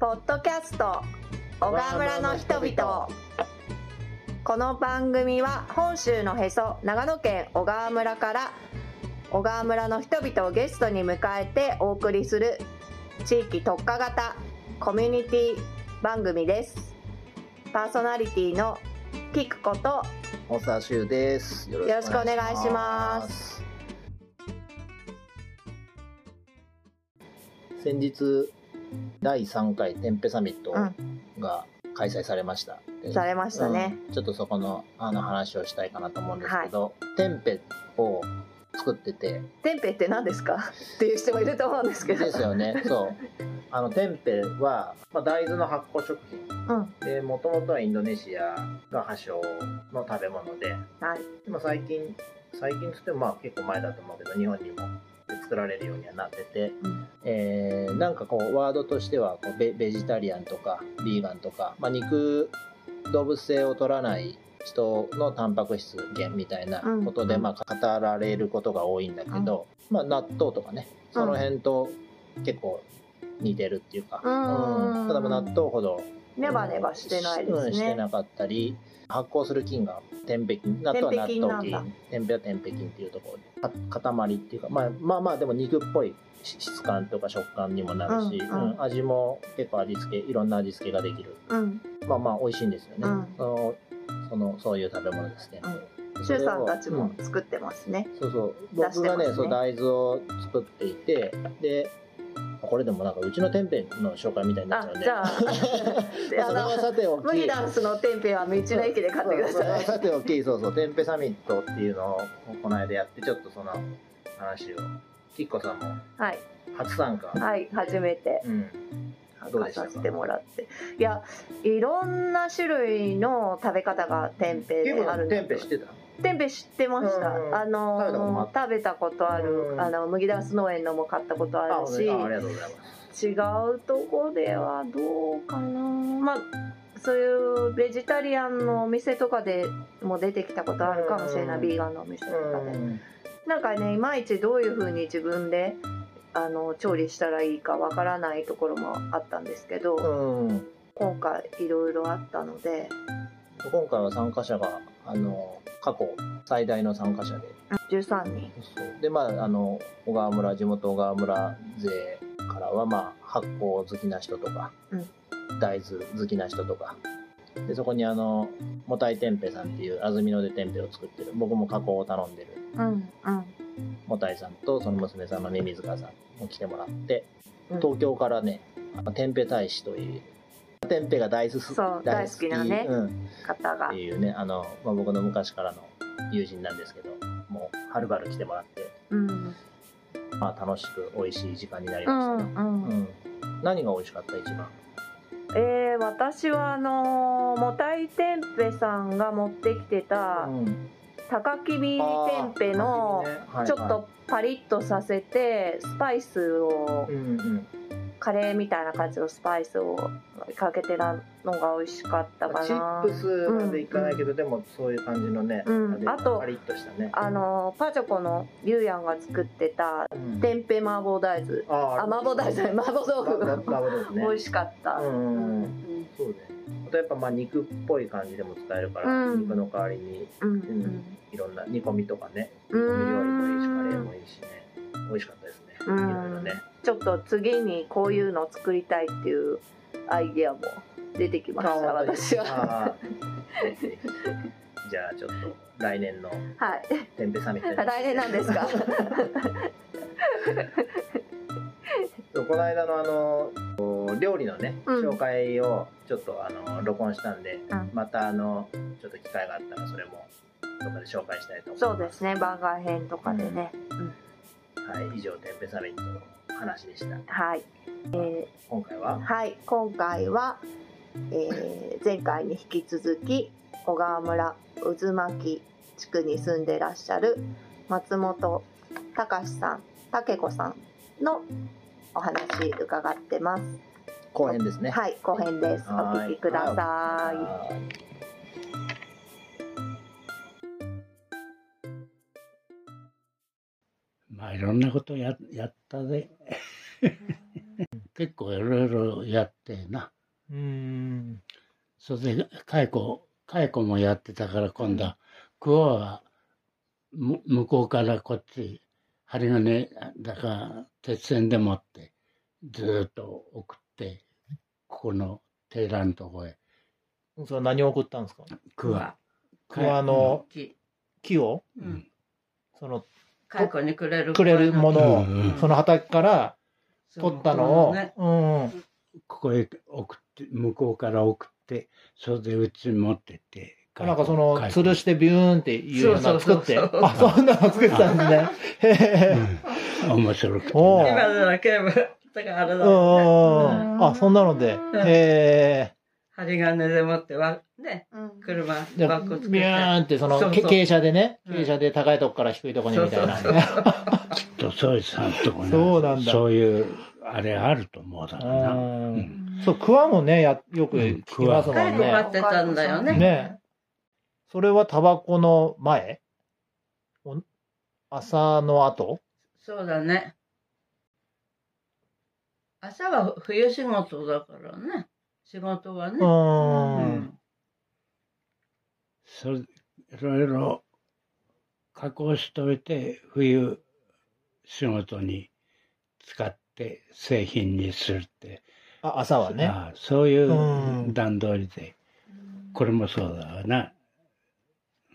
ポッドキャスト小川村の人々この番組は本州のへそ長野県小川村から小川村の人々をゲストに迎えてお送りする地域特化型コミュニティ番組ですパーソナリティのキクこと大沢修です。よよろしくお願いします。先日第3回テンペサミットうん。が開催されました。でされましたね、うん。ちょっとそこのあの話をしたいかなと思うんですけど、テンペを作ってて。テンペって何ですか？っていう人もいると思うんですけど。ですよね。そう。あのテンペは、まあ、大豆の発酵食品。うん。でもともとはインドネシアが発祥の食べ物で。はい。でも最近最近つってもまあ結構前だと思うけど日本にも作られるようにはなってて、うん。えーなんかこうワードとしてはこうベベジタリアンとかビーガンとか、まあ、肉動物性を取らない人のタンパク質源みたいなことで、うん。まあ、語られることが多いんだけど、まあ、納豆とかねその辺と結構似てるっていうか、うん。ただまあ納豆ほどネバネバしてないでうんすねしてなかったり発酵する菌が天ペ菌納豆は納豆菌天ペは天ペ菌っていうところで。か塊っていうか、まあ、まあまあでも肉っぽい質感とか食感にもなるし、うんうん。うん味も結構味付けいろんな味付けができる。うん。まあまあ美味しいんですよね、うん。そのそのそういう食べ物ですね、シュウさんたちもうん。作ってますね、そうそう。出してますね僕がね。そう大豆を作っていてでこれでもなんかうちの天ぺの紹介みたいになっちゃうんで。あじゃあ。まあそれはさておき。麦ダンスのテンペは道の駅で買ってくだそうそれはさいさておきそうそう。テンペサミットっていうのをこの間やってちょっとその話をキッコさんも。はい。初参加、はい初めてうん参加させてもらって。いやいろんな種類の食べ方がテンペ結構であるんだテンペ知ってた？テンペ知ってました、うん。あの食べたことある、うん。あの麦ダンス農園のも買ったことあるし。あありがとうございます。違うとこではどうかな。まあそういうベジタリアンのお店とかでも出てきたことあるかもしれない、うん。ビーガンのお店とかで、うん。なんかねいまいちどういう風に自分であの調理したらいいかわからないところもあったんですけど、うん。今回いろいろあったので。今回は参加者があの過去最大の参加者で。13人。そう。でまああの小川村地元小川村勢からはまあ発酵好きな人とか、うん。大豆好きな人とか。でそこにあのもたいてんぺさんっていう安曇野でてんぺを作ってる僕も加工を頼んでる。うんうん。もたいさんとその娘さんのミミズカさんも来てもらって、うん。東京からねてんぺ大使というてんぺが大豆すそう大好きなねうん、方が。っていうねあの、まあ、僕の昔からの友人なんですけどもうはるばる来てもらって、うん。まあ、楽しく美味しい時間になりうましたうんうん。何が美味しかった一番？えー、私はあのーもたいてんぺさんが持ってきてたうん。高きびてんぺのちょっとパリッとさせてスパイスをカレーみたいな感じのスパイスをかけてたのが美味しかったかな。チップスまでいかないけど、でもそういう感じのね、うん。れあとパリッとしたね、あのパチョコのゆうやんが作ってたうん。天ぺ麻婆大豆。ああ麻婆大豆。麻婆豆ラ腐ラブですね。美味しかった。うんうんうん。うん。そうね。あとやっぱまあ肉っぽい感じでも使えるから、うん。肉の代わりにうんうん。いろんな煮込みとかね。う煮込み料理もいいしんカレーもいいしね。美味しかったですね。いうん。ろいろねちょっと次にこういうのを作りたいっていうアイデアも出てきました私は。じゃあちょっと来年のはい。テンペサミットに。来年なんですか？この間のあの料理のね、うん。紹介をちょっとあの録音したんで、うん。またあのちょっと機会があったらそれもどっかで紹介したいと思いますそうですね番外編とか。でね、うんはい以上テンペサミットの話でした。はい、え今回は？ーはい。今回は、えー前回に引き続き小川村渦巻地区に住んでらっしゃる松本隆さん武子さんのお話伺ってます。後編ですね。はい。後編です。おはい。聞きくださいいろんなことややったで結構いろいろやってな。うん。それで、蚕、蚕もやってたから今度は、クワは、む向こうからこっち、針金、だから、鉄線で持って、ずーっと送って、ここのテラのとこへ、それは何を送ったんですか？クワ。桑の木木を、うん。その、蚕にくれるくれるものを、うんうんその畑から取ったのを、ねうん。ここへ送って、向こうから送って、それでうちに持ってって。なんかその、蚕吊るしてビューンっていうような作って、あ、そんなの作ってたんですね。へへへ。うん面白くて。今では警部だからあれだねん。あ、そんなので。へ針金でもってわねうん。車バッグ作って。ビューンって、その、そうそう。け傾斜でね、うん傾斜で高いとこから低いとこにみたいな。そうそう。そうと、そういうさんとこね。そうなんだ。そういう、あれあると思うだろうな。んん。そう、クワもね、や、よく聞きますもん蚕飼ね。ってたんだよね。ね。それはタバコの前？お朝の後？そうだね。朝は冬仕事だからね仕事はねう。それ、いろいろ加工しといて、冬仕事に使って製品にするって。あ、朝はね。ああそういううん段取りで、これもそうだわな。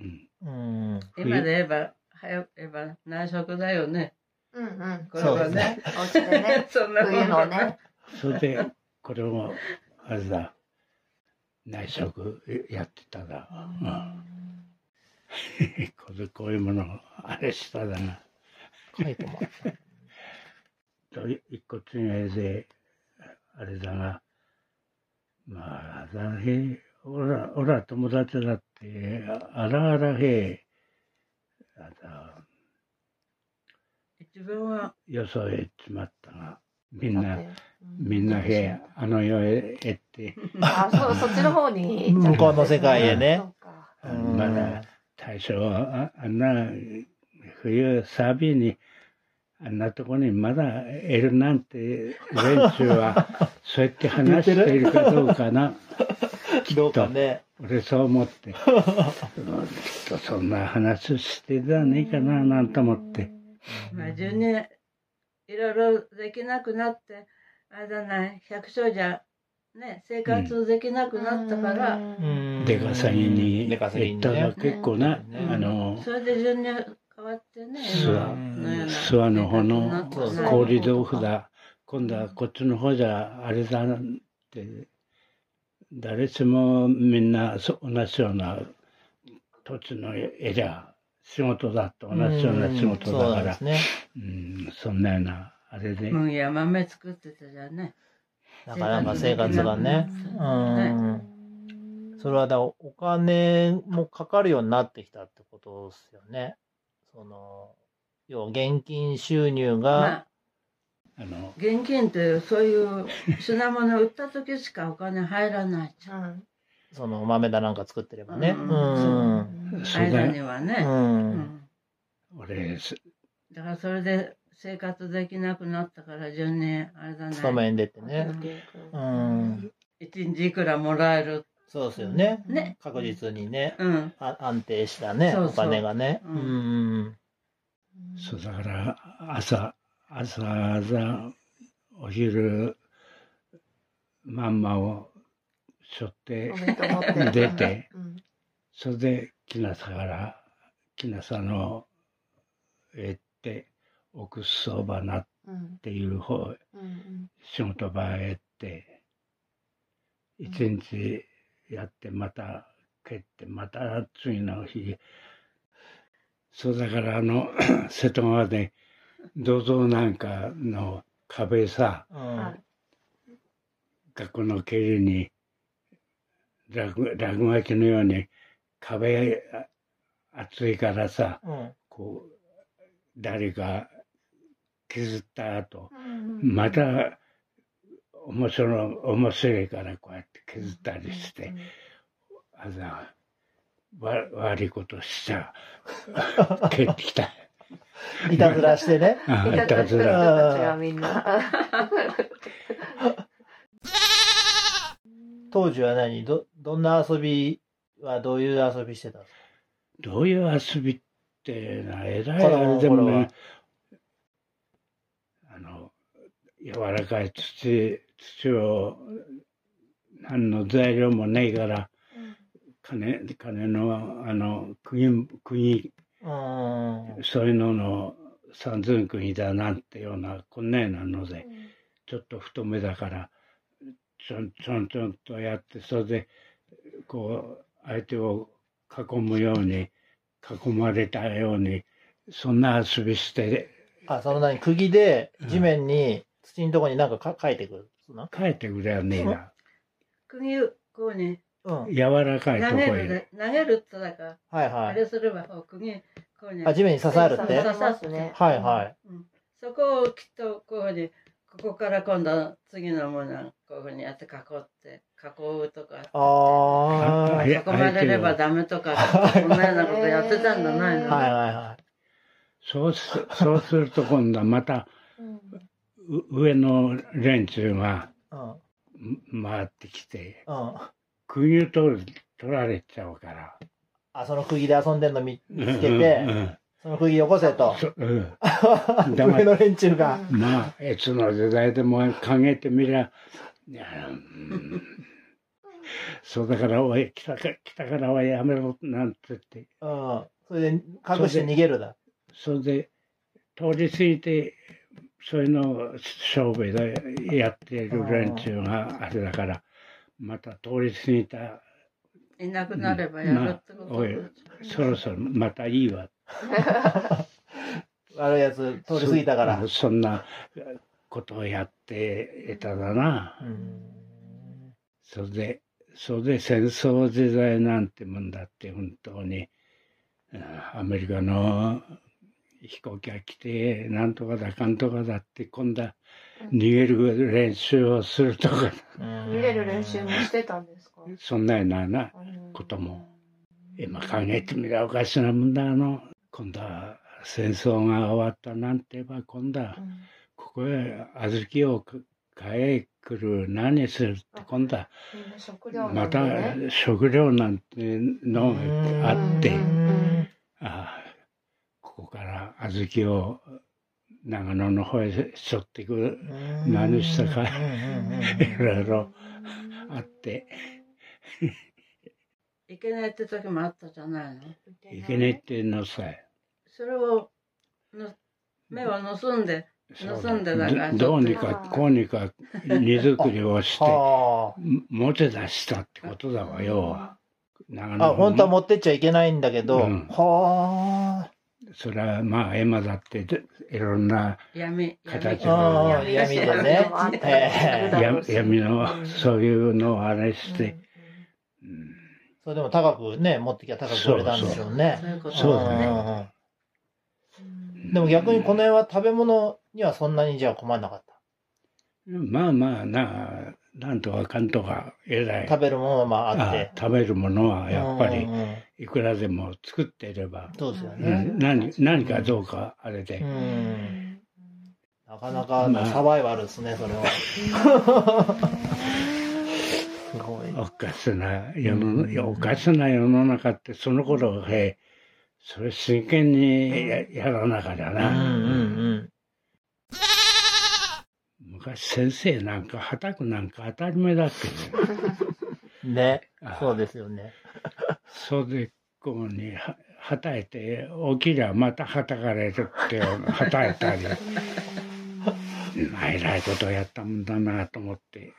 うん。うん。今で言えば早く言えば内職だよねうんうんこれはねねお家でね そんなもん冬のねそれで、これも、あれだ、内職やってただ。うん。これ、こういうもの、あれしただな。書いても と一個違いで、あれだが、まあ、だへ、おら、おら友達だって、あらあらへ、あだ、一番は？よそへ行っちまったが、みんな、みんなへ、あの世へ行って、あそうそっちの方に。向こうの世界へね。まだ大将はああんな冬サビにあんなとこにまだいるなんて連中は そうやって話しているかどうかな。どうかね。俺そう思って。うん。きっとそんな話してたねえかななんて思って。まあ順にいろいろできなくなってあれだな百姓じゃね生活できなくなったから、うん。出稼ぎに行ったらね。結構なうん。あのそれで順に変わってね。諏訪今のような諏訪の方の氷豆腐だ。今度はこっちの方じゃあれだって誰しもみんなそ同じような土地のエリア仕事だと同じような仕事だから。うん。そんなようなあれで、麦や豆作ってたじゃんね。なかなか生活がね。うねん。それはだ、お金もかかるようになってきたってことですよね。その、要は現金収入まが、ああの。現金ってそういう品物売った時しかお金入らないじゃん。うん。その豆だなんか作ってればね。ううん。うだ間に。はね、うん。ん。俺すだからそれで生活できなくなったから順にあれだね勤めに出てね。うん。一日いくらもらえるそうですよね。ね確実にね。うんあ安定したね、そうそうお金がね。ううんん。そうだから朝朝朝お昼まんまをしょって出てうんそれで木なさから木なさのへ行って奥そばなっうんていう方うんうん。仕事場へ行って一日やってまた帰ってまた次の日。そうだからあの 瀬戸川で銅像なんかの壁さうんはい学校の蹴りに落落書きのように壁あ厚いからさうん。こう誰か削った後うんまた面白い面白いからこうやって削ったりして、あのわ悪いことしちゃ帰 ってきた。いたずらしてね。あいたずらみんな。当時は何？ど、どんな遊びはどういう遊びしてたんですか？どういう遊びってな、えらいあれでもね、あの、柔らかい土、土を、何の材料もねえから、金、金の、あの、釘、釘、うーん。そういうのの三寸釘だなんてような、こんなようなので、ちょっと太めだから、ちょんちょんちょんとやって、それで、こう、相手を囲むように、囲まれたように、そんな遊びして、あ、その何？釘で地面に、土のとこになんかか書いてくるの？帰ってくれはねえな。釘こうね、うん。柔らかいと投こへ。げるで、投げるってだから、はいはい。あれすれば、こう釘、こうね。あ、地面に刺さるって？刺さますねはいはい。うんそこをきっとこういうふうに、ここから今度は次のものをこういうふうにやって囲って、囲うとか。ああ。あいや囲まれればダメとか、そんなようなことやってたんじゃないの、はいはいはそうす、そうすると今度はまた、う上の連中が回ってきて、うん。釘を取る、取られちゃうから。あ、その釘で遊んでんの見見つけうんて、うんその釘よこせと。そうん。上の連中が。まあ、いつの時代でも考えてみりゃ、そうだから、おい、来たか、来たからはやめろ、なんて言って、うん。それで隠して逃げるだ。それで、通り過ぎて、そういうのを勝負でやっている連中があれだから、また通り過ぎた、いなくなればやるってことまあおいそろそろまたいいわ。悪いやつ通り過ぎたから。そそんなことをやってただな。うん。それで、それで戦争時代なんてもんだって本当に、うんアメリカの飛行機が来て、なんとかだかんとかだって、今度は逃げる練習をするとか、逃げる練習もしてたんですか？そんなようななことも、今考えてみればおかしなもんだ、あの、今度は戦争が終わったなんて言えば、今度はここへ小豆を買え来る、何するって、今度はまた食料なんてのがあって。う、ん。ああここから小豆を長野の方へしょっていく、何したかいろいろあって、いけないって時もあったじゃないの？いけねえっていうのさえ。それをの目を盗んで盗んでだからどどうにかこうにか荷造りをして、は持て出したってことだわ、要は。長あ。あ、本当は持っってっちゃいけないんだけど、うん。はそれはまあ、エマだって、いろんな闇形あ。の闇でね。ええや闇の、そういうのをあれして、うんそれでも高くね、持ってきゃ高く売れたんでしょうね。そういうことそうだねね。でも逆にこの辺は食べ物にはそんなにじゃあ困んなかった？まあまあな、なんとかかんとか、えらい。食べるものはまああって。あ食べるものはやっぱりいくらでも作っていれば、そうですようね。ん何何かどうかあれで、うん。なかなかまあサバイバルですね、それは。すごい。おかしな世の、おかしな世の中ってその頃へ、それ真剣にややらなかりゃうんな。うん昔先生なんか、はたくなんか当たり前だってうん。ね。あ そうですよね。それで、こうには、はたいて、起きりゃまたはたかれるって、はたいたり。まあ、偉いことをやったもんだなと思って。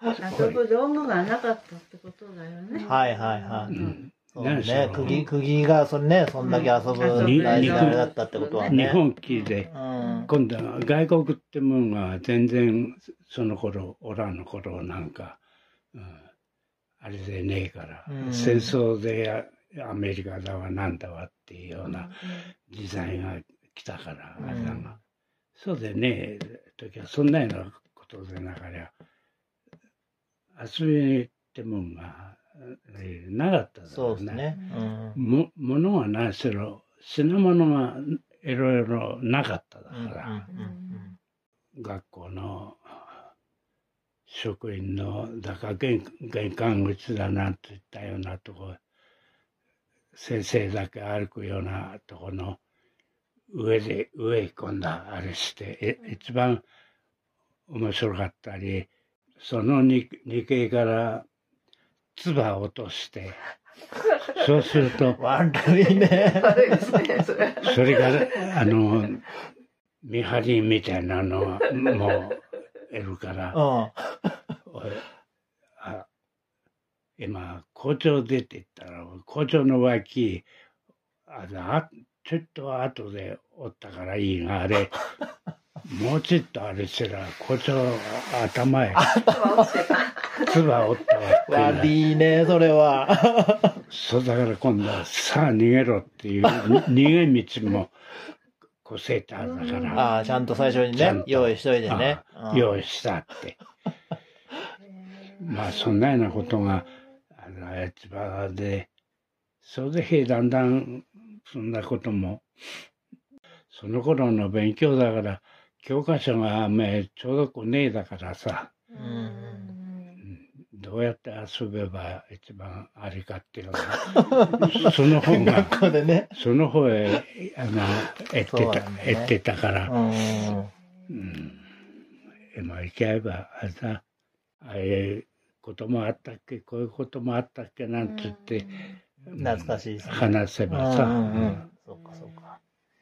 遊ぶ道具がなかったってことだよね。はいはいはい。うん何しろ。ね釘、釘が、それね、そんだけ遊ぶうん。大事なあれだったってことはね。日本機で、うん。今度は外国ってもんが全然その頃、オラの頃なんか、うん、あれでねえから、うん。戦争でアメリカだわなんだわっていうような時代が来たから、うん。あれだが、そうでねえ時はそんなようなことでなかりゃ、遊びってもんが、えーなかったそうですね。うん。も物は何しろ品物がいろいろなかっただから、学校の職員のだから玄玄関口だなんていったようなとこ先生だけ歩くようなとこの上で上へ今度はあれしてえ一番面白かったりその 2, 2階から唾を落として そうすると悪いね。悪いですね、それ。それがあの見張りみたいなのはもういるから。うん。おいあ今校長出てったら校長の脇あのあちょっと後でおったからいいがあれ もうちょっとあれしたら校長頭へ落ちてた。唾おったわ悪いね、それは。そうだから今度はさあ逃げろっていう逃げ道もこせえたんだからああ、ちゃんと最初にね用意しといてね。うん用意したって。まあそんなようなことがあの市場でそれでだんだんそんなこともその頃の勉強だから教科書がめちょうどこねえだからさんどうやって遊べば一番ありかっていうのが その方が学校でね。その方へあの行ってた、ね行ってたから。うん。うん。今行けば、あれだ、ああいうこともあったっけ、こういうこともあったっけなんつって、懐かしいね話せばさ、うんうんううんん。そうか、そうか。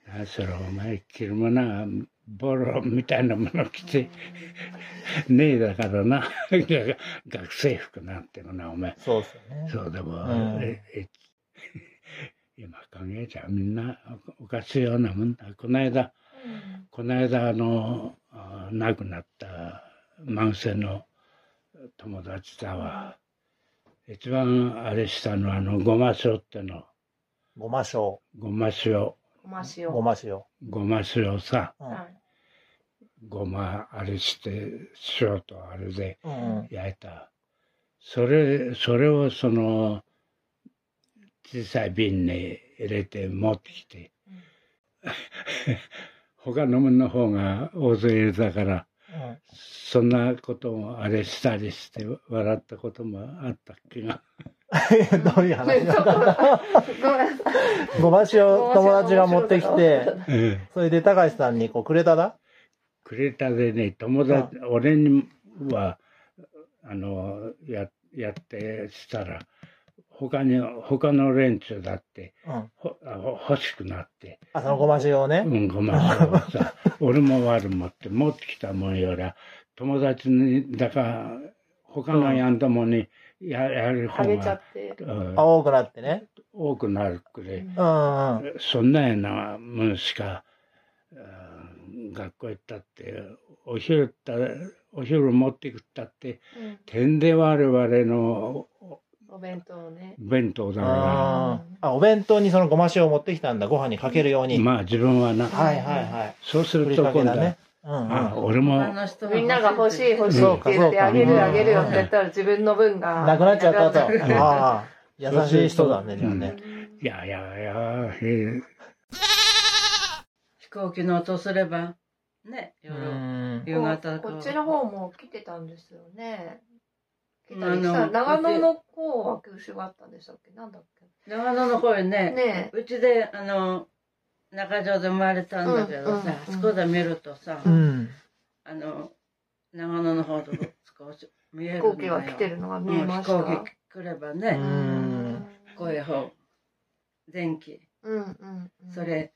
何それ、お前着るものがボロみたいなもの着て、ねえだからな、学生服なんてのな、お前。そうですよね。そうでも、うんええ今考えちゃみんなおかしいようなもんだ。この間、この間、あの、あ亡くなった慢性の友達だわ。一番あれしたのは、あの、ごま塩っての。ごま塩。ごま塩。ごま塩。ごま塩。ごま塩さ。うんはいごまあれして、塩とあれでうん。焼いた。それ、それをその、小さい瓶に入れて持ってきて、他のものの方が大勢だから、うん。そんなこともあれしたりして笑ったこともあった気が。どういう話だった ごめんなさい。ごま塩友達が持ってきて、うんそれで高橋さんにこうくれただ？くれたでね、友達、俺には、あの、や、やってしたら、他に、他の連中だって、うん。ほ欲しくなって、あ、そのごま塩をね。うん、ごま塩をさ、俺も悪持って、持ってきたもんよりは、友達に、だから、他のやんだもんにや、やる方あげちゃがっ、て。うんあ多くなってね。多くなるくれ。うんうん。そんなようなものしか、うん学校行ったって、お昼った、お昼持ってくったって、うん点で我々のお弁当ね。弁当だかあーあ、お弁当にそのごま塩を持ってきたんだ。ご飯にかけるようら、に。まあ自分はな、はいはいはい。そうすると今度ね。うんあ、うん。俺も、あの人みんなが欲しい欲しいって言ってあげるあげるよって言ったら自分の分がなくなっちゃったと。ああ。優しい人だね、じゃあね。いやいやいや、へ飛行機の音すれば、ね、う夜、ん。夕方こっちの方も来てたんですよね。来あたりしたの長野の方は九州があったんでしたっけ？なんだっ長野の方へけね、ねうちで、あの、中条で生まれたんだけどさ、うんうんそこで見るとさ、うん。あの、長野の方と少し見ええる飛行機が来てるのが見えました。うん飛行機来ればね、うん。こういう方、電気、うんうんうん。それ、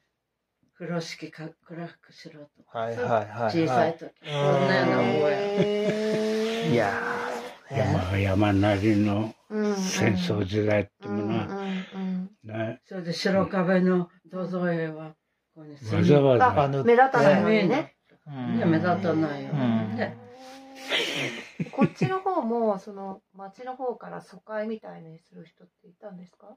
風呂敷か暗くしろと。はいはいはい。小さい時、そんなような覚え。いやー、ね山山なりの戦争時代っていうのは、うんうんね、それで白壁の銅像絵は、ここにわざわうんざあ、目立たないようにね。うんね目立たないよね。こっちの方も、その、町の方から疎開みたいにする人っていたんですか？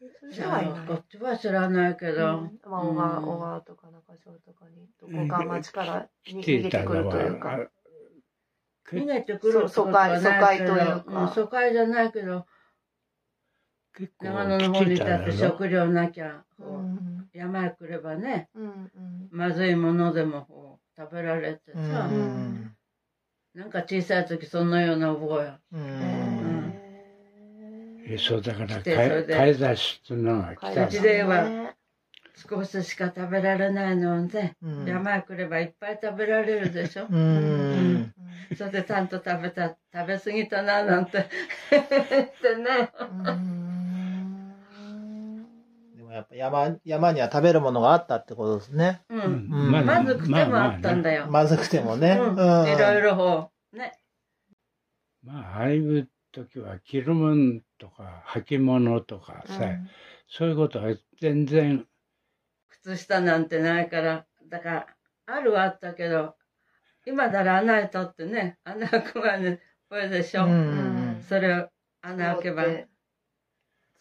そういういこっちは知らないけど、うん。まあ、小川、うん。小川とか中条とかに、どこか町から逃げてくるというか。は、逃げてくる疎開疎開というか。ん疎開じゃないけど、長野の方にいたってよ食料なきゃ、山へ来ればね、まずいものでもこう食べられてさ、うん。なんか小さい時そんなような覚え。う。んえそうだから買い出しっていうのが来たのうちでは少ししか食べられないので、うん山へ来ればいっぱい食べられるでしょ。うん。それでちゃんと食べた、食べ過ぎたな、なんて言 ってね。でもやっぱ山、山には食べるものがあったってことですね。うん。うんまずくてもあったんだよ。まずくてもね。うん。うんいろいろね。まあ、ああいう時は着るもんとか履物とかさ、そういうことは全然靴下なんてないから、だから、あるはあったけど、今なら穴へとってね、穴開く前に、これでしょ。うんそれを穴開けば、洗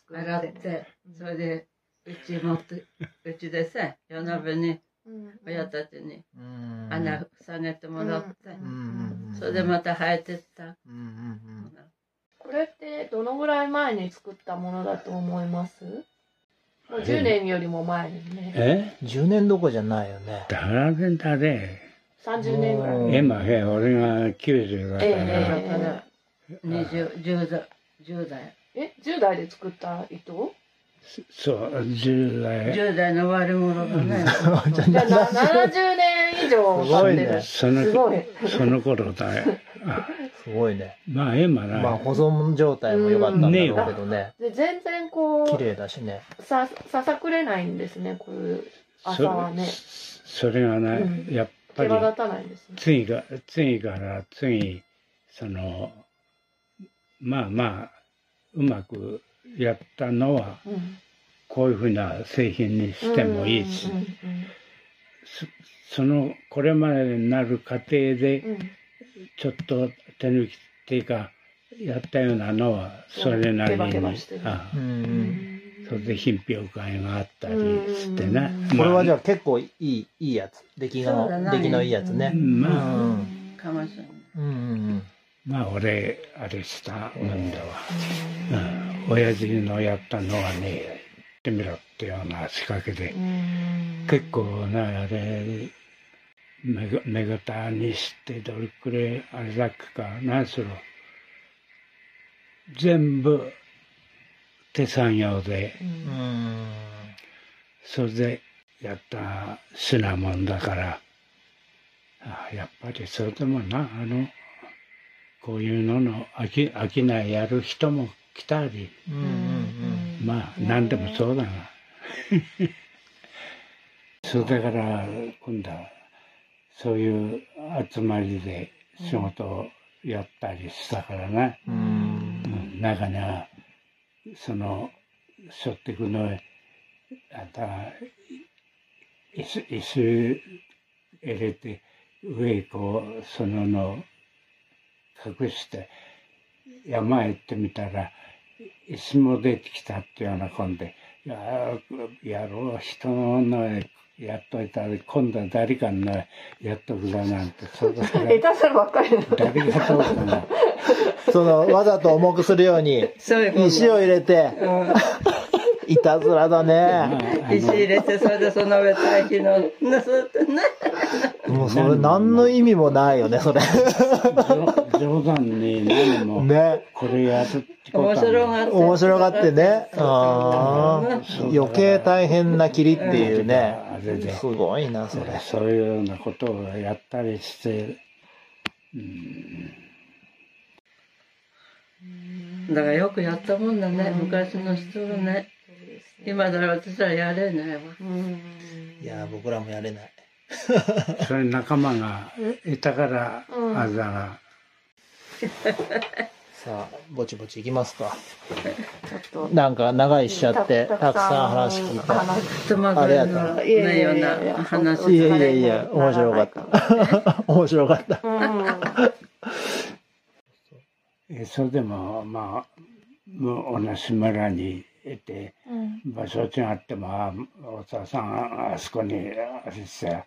洗って、それで、うち持って、うちでさ、夜鍋に、親たちにうん。穴塞げてもらって、うんうんそれでまた生えてった。れってどのぐらい前に作ったものだと思います？もう10年よりも前にね。え？うん。10年どころじゃないよね。誰で誰30年ぐらい。うん今へ俺が90だから、ええだから、20、10代、10代。え、10代で作った糸？そう10代10代の終わり頃だね。じゃあな70年以上経ってる。そのすごい。その頃だよあすごいね。まあ今な、まあ保存状態も良かったんだろうけどね。で全然こ綺う、麗だしね。さ、ささくれないんですね、こういう朝はね。それがな、うんやっぱり毛羽立たないんですね。次が次から次そのまあまあうまくやったのはうん。こういうふうな製品にしてもいいし、うんうんそそのこれまでになる過程でちょっと手抜きっていうかやったようなのはそれなりに、それで品評会があったりしてね、うん。これはじゃああ結構いい、いいやつ。出来の、出来のいいやつね。まあうん。かもしれない。うんうん。まあ俺あれしたもんだわ、うん、親父のやったのはねやってみろってような仕掛けでうん結構なあれめぐめぐたにしてどれくらいあれだっけか何しろ全部手作業で。それでやった品物だからあやっぱりそれでもなあのこういうのの飽き飽きないやる人も来たり。まあ何でもそうだが そうだから今度はそういう集まりで仕事をやったりしたからね、うん。中にはその背負ってくのあんたが椅子入れて上へこうそのの隠して山へ行ってみたら椅子も出てきたっていうような感じで「いややろう人のやっといたら今度は誰かのやっとくだなんてそ下手するばっかりな誰がそうかな。その、わざと重くするように。石を入れて、うんいたずらだね。石入れて、それでその上堆肥の、なそうってね。もうそれ何の意味もないよね、それ。冗 冗談に何もね。これやるってこと面は白がって。面白がってね。あ余計大変な霧っていうねあれで。すごいな、それ。そういうようなことをやったりして、うん、だからよくやったもんだね、昔の人はね。今だら私はやれないわ。いや、僕らもやれない。それ仲間がいたから、うんあれだが、さあ、ぼちぼち行きますか。ちょっとなんか長いしちゃって、たくさん話聞いて。話つまずいのないような話。いやいやいや、面白かった。面白かった。それでもまあもう同じ村にいてうん。場所違ってもあ大沢さんあそこにあれして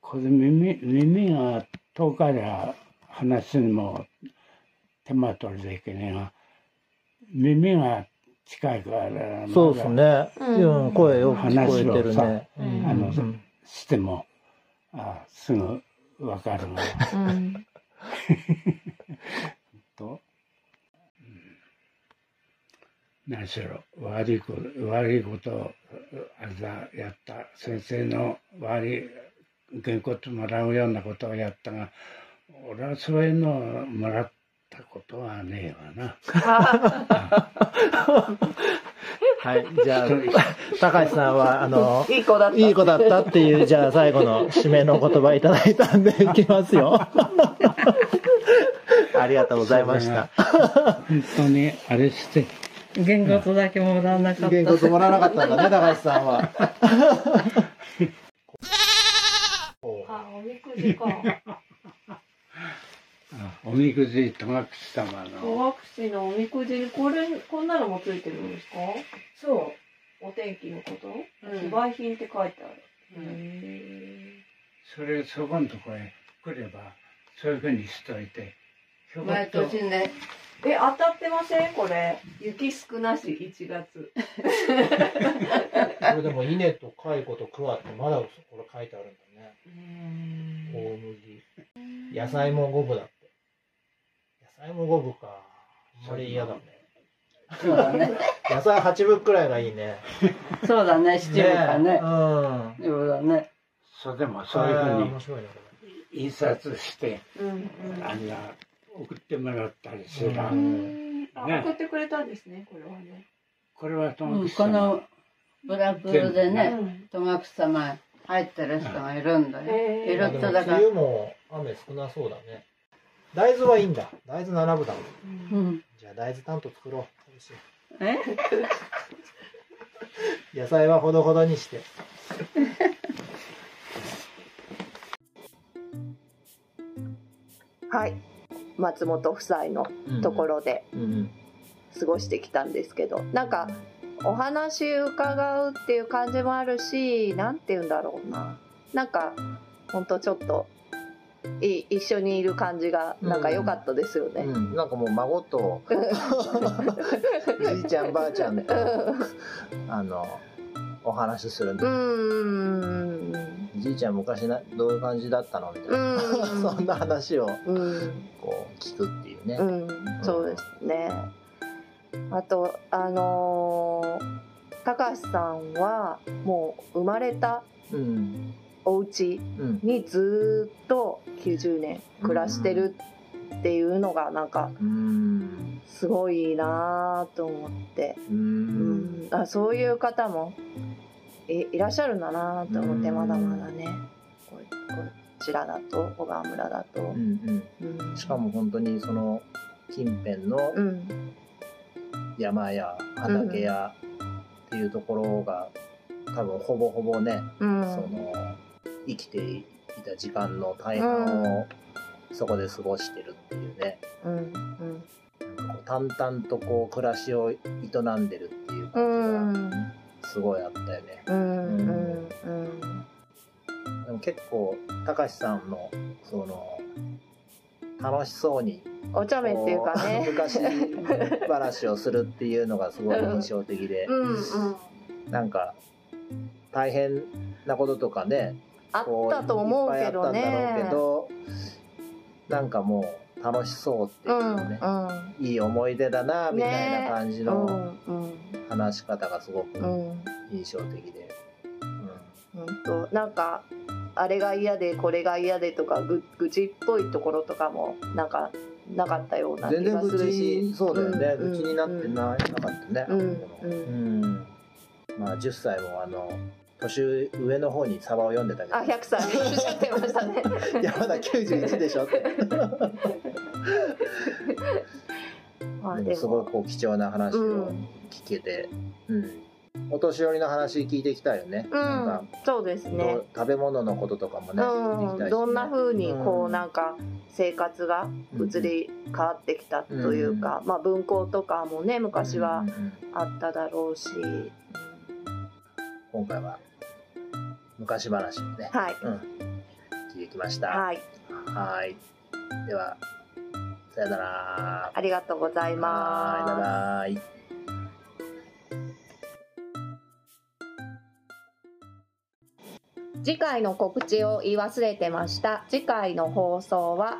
これ耳耳が遠かりゃ話にも手間取りでいけねえが耳が近いからそうですね。うん。うん、声よく聞こえてるね。さうん。あのうん。してもあすぐわかるがうん。と、うん何しろ悪いこと悪いことをあれだやった先生の悪い原骨もらうようなことをやったが俺はそういうのをもらったことはねえわな。はい。じゃあ、高橋さんは、あの、いい子だった。いい子だったっていう、じゃあ最後の締めの言葉いただいたんで、いきますよ。ありがとうございました。本当にあれして原骨だけもらわなかった。原骨もらわなかったんだね、高橋さんは。あ、おみくじか。あおみくじ戸隠様の戸隠のおみくじにこれ、こんなのもついてるんですか？そお天気のこと？うん非売品って書いてある。それそこのとこへ来ればそういうふうにしといて毎と年ね、ーえ、当たってません？これ。雪少なし1月。これでも稲と蚕と桑ってまだこれ書いてあるんだね。大麦。野菜も五分だって。野菜も五分か。あんまり嫌だね。そうだね。野菜八分くらいがいいね。そうだね、七分かね。うん。そうだね。そうでもそういうふうに面白いね、こ印刷してうんうん。あんな送ってもらったりする、ううんあ、ね送ってくれたんですね、これはね。これは戸うん、このブラックでね、ん。戸隠様入ってる人がいるんだよ。へーいれ。る人だからでも梅。雨も雨少なそうだね。大豆はいいんだ。大豆7分だ。うん。じゃあ大豆担当作ろう。え？野菜はほどほどにして。はい。松本夫妻のところでうんうん。過ごしてきたんですけど、なんかお話伺うっていう感じもあるし、なんて言うんだろうな。なんかほんとちょっとい一緒にいる感じがなんか良かったですよね。うん、なんかもう孫と じいちゃんばあちゃんとあのお話しするんうで、ん。じいちゃん昔などういう感じだったのみたいな、うん。そんな話をうん。こう聞くっていうね、うん、そうですね。あとあのー高橋さんはもう生まれたうん。お家うん。にずーっと90年暮らしてるっていうのがなんかうん。すごいなと思って、ううんん、あそういう方もいいらっしゃるんだなと思ってうん。まだまだね。ここちらだと小川村だと。う、んうん。しかも本当にその近辺のうん。山や畑やっていうところが多分ほぼほぼね、うん。その生きていた時間の大半をそこで過ごしてるっていうね、うんうん。淡々とこう暮らしを営んでるっていうう感じん。がすごいあったよね。うんうんうんでも結構高橋さんのその楽しそうにお茶目っていうかね。昔話をするっていうのがすごい印象的で、うんうん。なんか大変なこととかねあこったと思うけどいっぱいあったんだろうねけ。どなんかもう楽しそうっていううんね、いい思い出だなみたいな感じうんのうん。話し方がすごくうん。印象的で、うん。となんかあれが嫌でこれが嫌でとかぐ愚痴っぽいところとかもなんかなかったような気がするし。痴そうだよね、うん愚痴になってななかったね、うんううん。ん。まあ10歳もあの年上の方にサバを読んでたけど。あ100歳おっしゃってましたね。いやまだ91でしょって。まあでも。すごいこう貴重な話を聞けて、うん。お年寄りの話聞いていきたいよね、うんなんか。そうですどねう食べ物のこととかもね、うん、どんな風にこううん。なんか生活が移り変わってきたというか、まあ文庫とかもね昔はうんうんうん。あっただろうし、今回は昔話をね、はい。うん、聞いてきました。はい。はい。ではさよなら。ありがとうございます。はいバイバイ。次回の告知を言い忘れてました。次回の放送は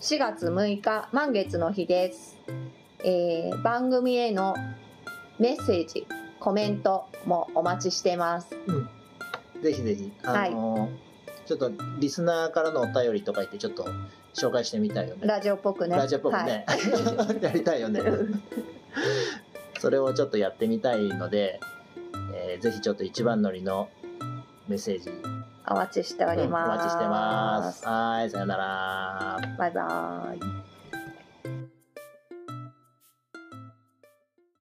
4月6日満月の日です、えー番組へのメッセージコメントもお待ちしてます。ぜひぜひ、あのちょっとリスナーからのお便りとか言ってちょっと紹介してみたいよね。ラジオっぽくね。ラジオっぽくね、やりたいよね。それをちょっとやってみたいので、えーぜひちょっと一番乗りのメッセージ、お待ちしております、うんお待ちしてます。はい、さよなら。バイバイ